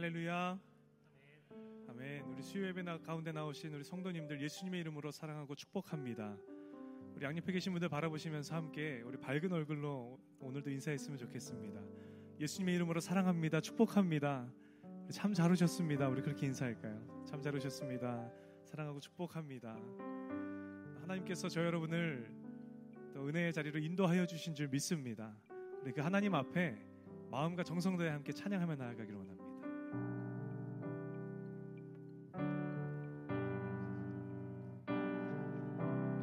할렐루야. 아멘. 우리 수요 예배 가운데 나오신 우리 성도님들 예수님의 이름으로 사랑하고 축복합니다. 우리 양옆에 계신 분들 바라보시면서 함께 우리 밝은 얼굴로 오늘도 인사했으면 좋겠습니다. 예수님의 이름으로 사랑합니다. 축복합니다. 참 잘 오셨습니다. 우리 그렇게 인사할까요? 참 잘 오셨습니다. 사랑하고 축복합니다. 하나님께서 저 여러분을 또 은혜의 자리로 인도하여 주신 줄 믿습니다. 우리 그 하나님 앞에 마음과 정성 다해 함께 찬양하며 나아가기를 원합니다.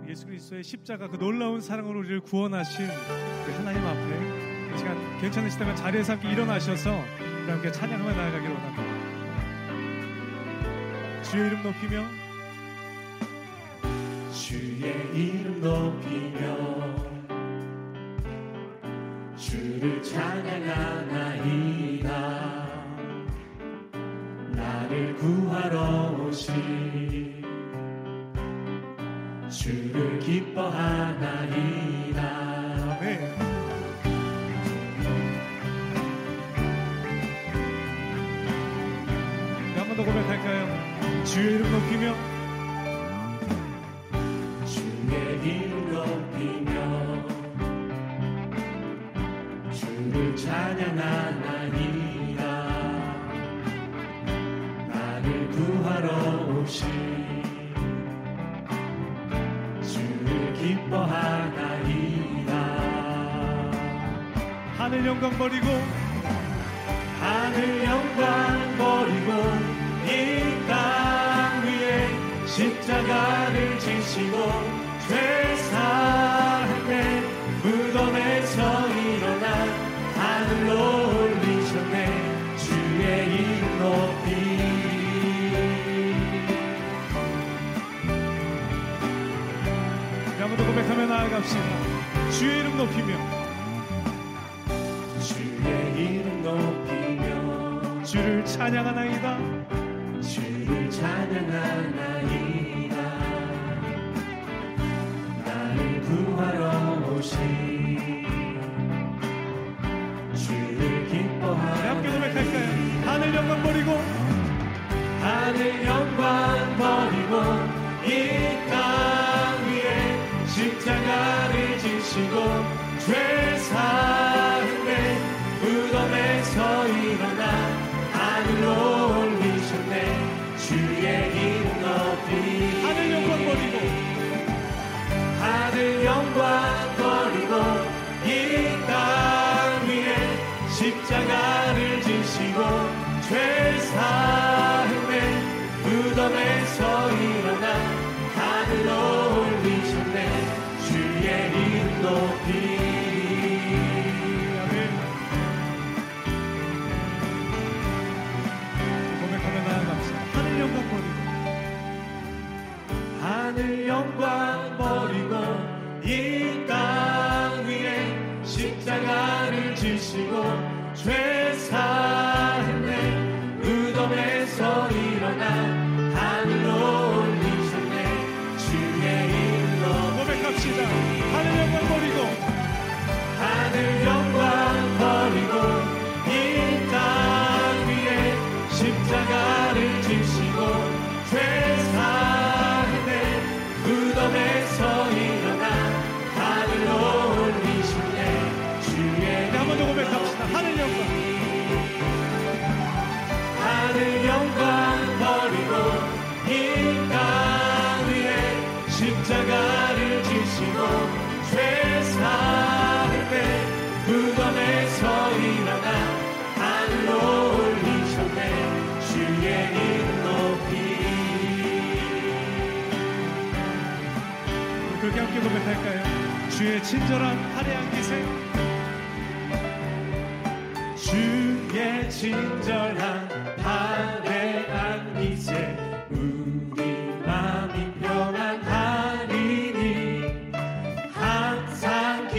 예수 그리스도의 십자가 그 놀라운 사랑으로 우리를 구원하신 그 하나님 앞에 이 시간 괜찮으시다면 자리에서 함께 일어나셔서 함께 찬양하며 나아가기를 원합니다. 주의 이름 높이며 주의 이름 높이며 주를 찬양하나이다 나를 구하러 오신 기뻐하나이다 아멘. 한번 더 고백할까요? 주의 이름 높이며 주의 이름 하늘 영광 버리고 하늘 영광 버리고 이 땅 위에 십자가를 지시고 죄사함에 무덤에서 일어나 하늘로 올리셨네 주의 이름 높이 더 고백하며 나아갑시다. 주의 이름 높이며 찬양하나이다. 주를 찬양하나이다 나를 구하러 오신 주를 우리 함께 기뻐하나이다 고백할까요? 하늘 영광 버리고 하늘 영광 버리고 이 땅 위에 십자가를 지시고 죄사 십자가를 지시고 죄사함에 무덤에서 일어나 하늘로 올리셨네 주의 이름 높이. 고백하며 나아갑시다. 하늘 영광 버리고 하늘 영광 버리고 이 땅 위에 십자가를 지시고 죄사 십자가를 지시고 죄사를 빼 무덤에서 일어나 하늘로 올리셨네. 주의 이름 높이. 그렇게 함께 고백할까요? 주의 친절한 화려한 기생. 주의 친절한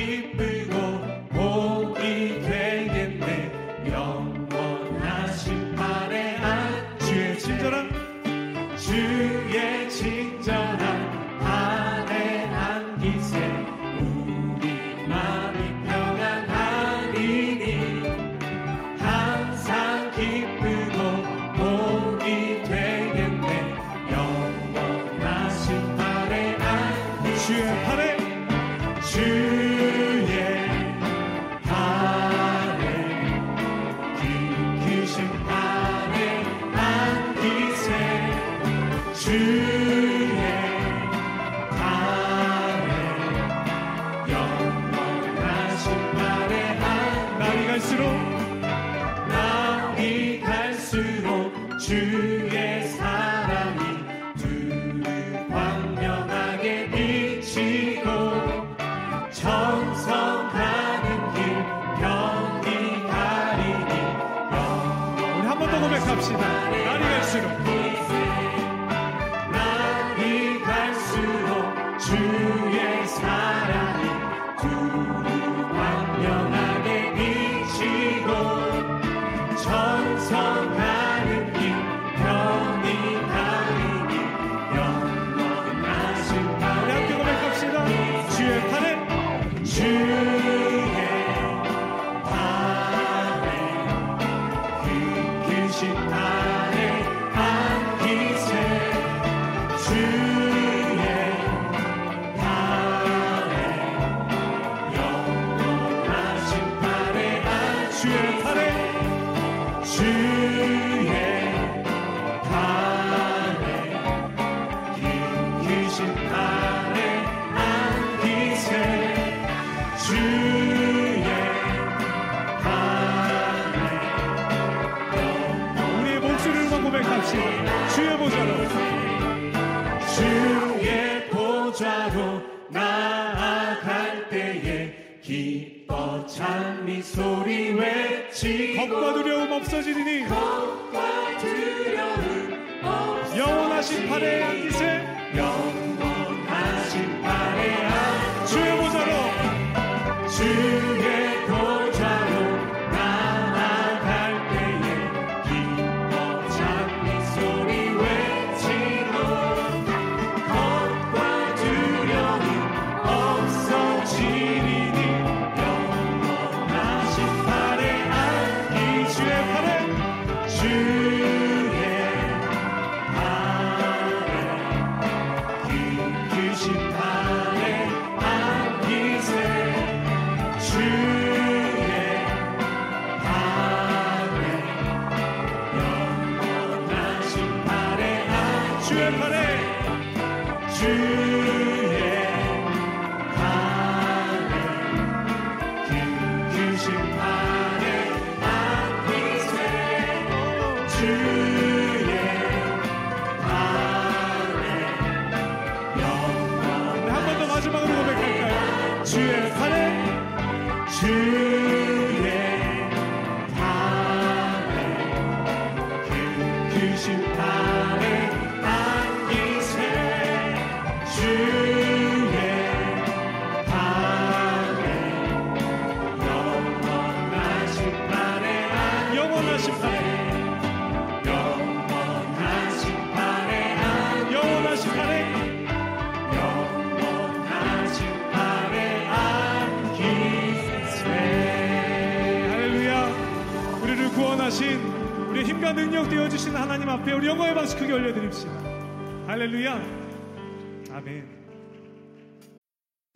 deep 기뻐 찬미 소리 외치고 겁과 두려움 없어지리니 겁과 두려움 없어지니 영원하신 팔에 앉으세 you. tu es frais, tu es 힘과 능력 되어주신 하나님 앞에 우리 영광의 박수 크게 올려드립시다. 할렐루야. 아멘.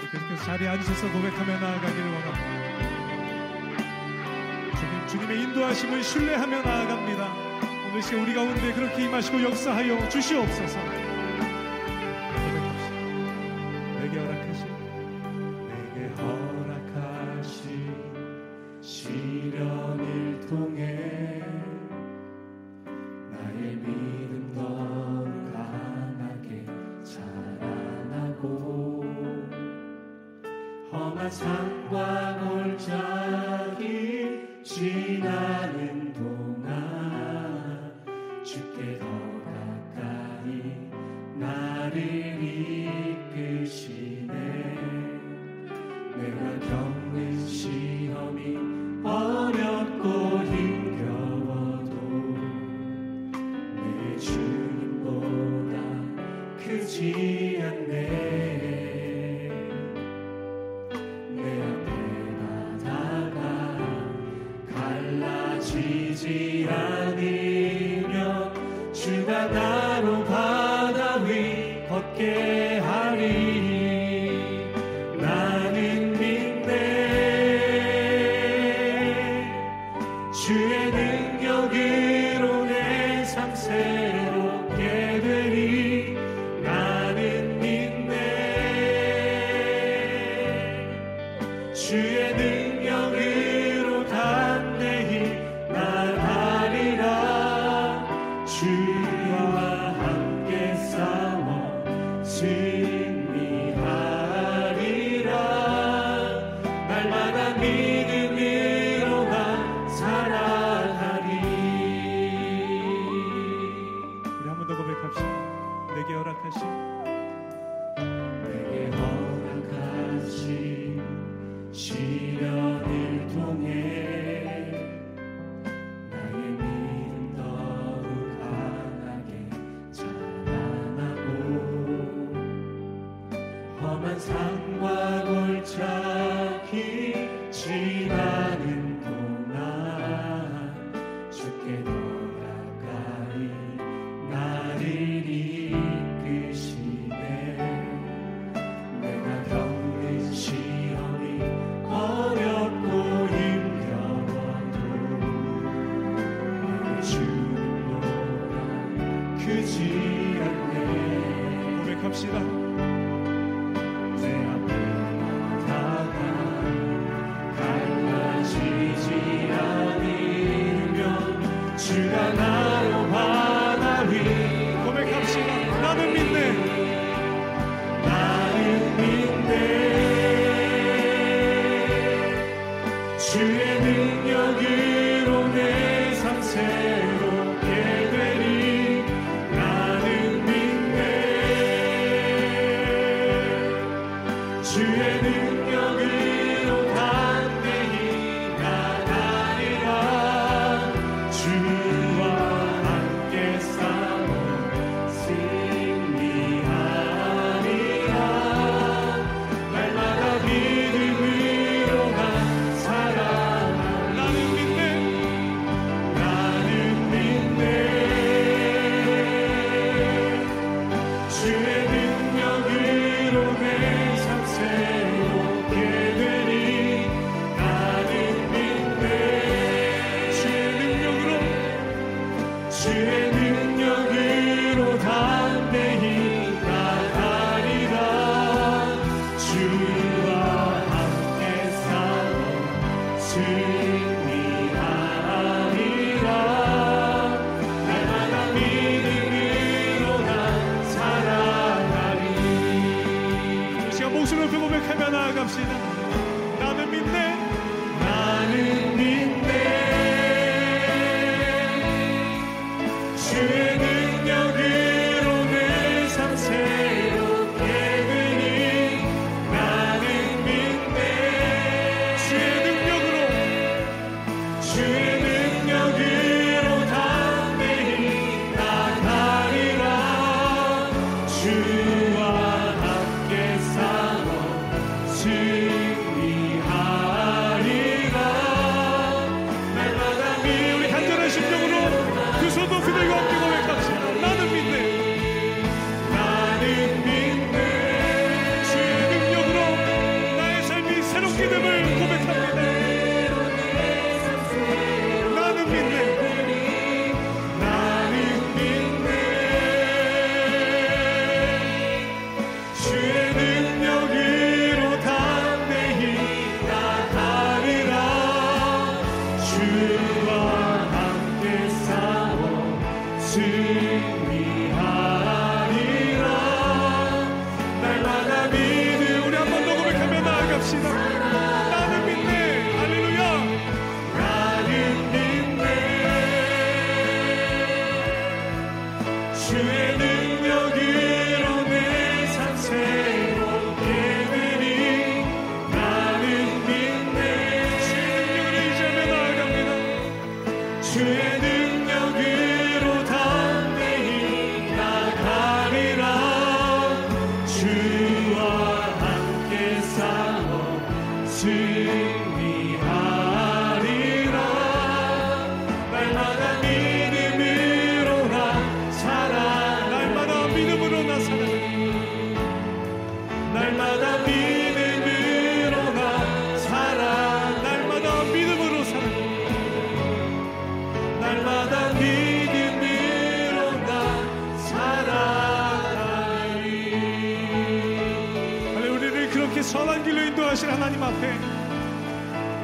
계속해서 자리에 앉으셔서 고백하며 나아가기를 원합니다. 주님, 주님의 인도하심을 신뢰하며 나아갑니다. 오늘 시간 우리 가운데 그렇게 임하시고 역사하여 주시옵소서. 고백합시다. 내게 허락하신 내 지 않네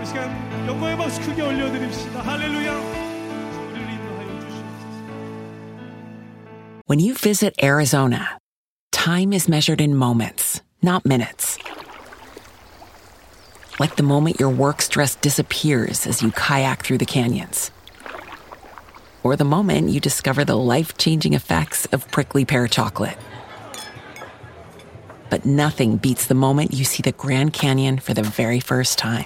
이 시간 영광의 박수 크게 올려드립시다. 할렐루야. 우리를 인도하여 주시옵소서. When you visit Arizona, time is measured in moments, not minutes. Like the moment your work stress disappears as you kayak through the canyons. Or the moment you discover the life changing effects of prickly pear chocolate. But nothing beats the moment you see the Grand Canyon for the very first time.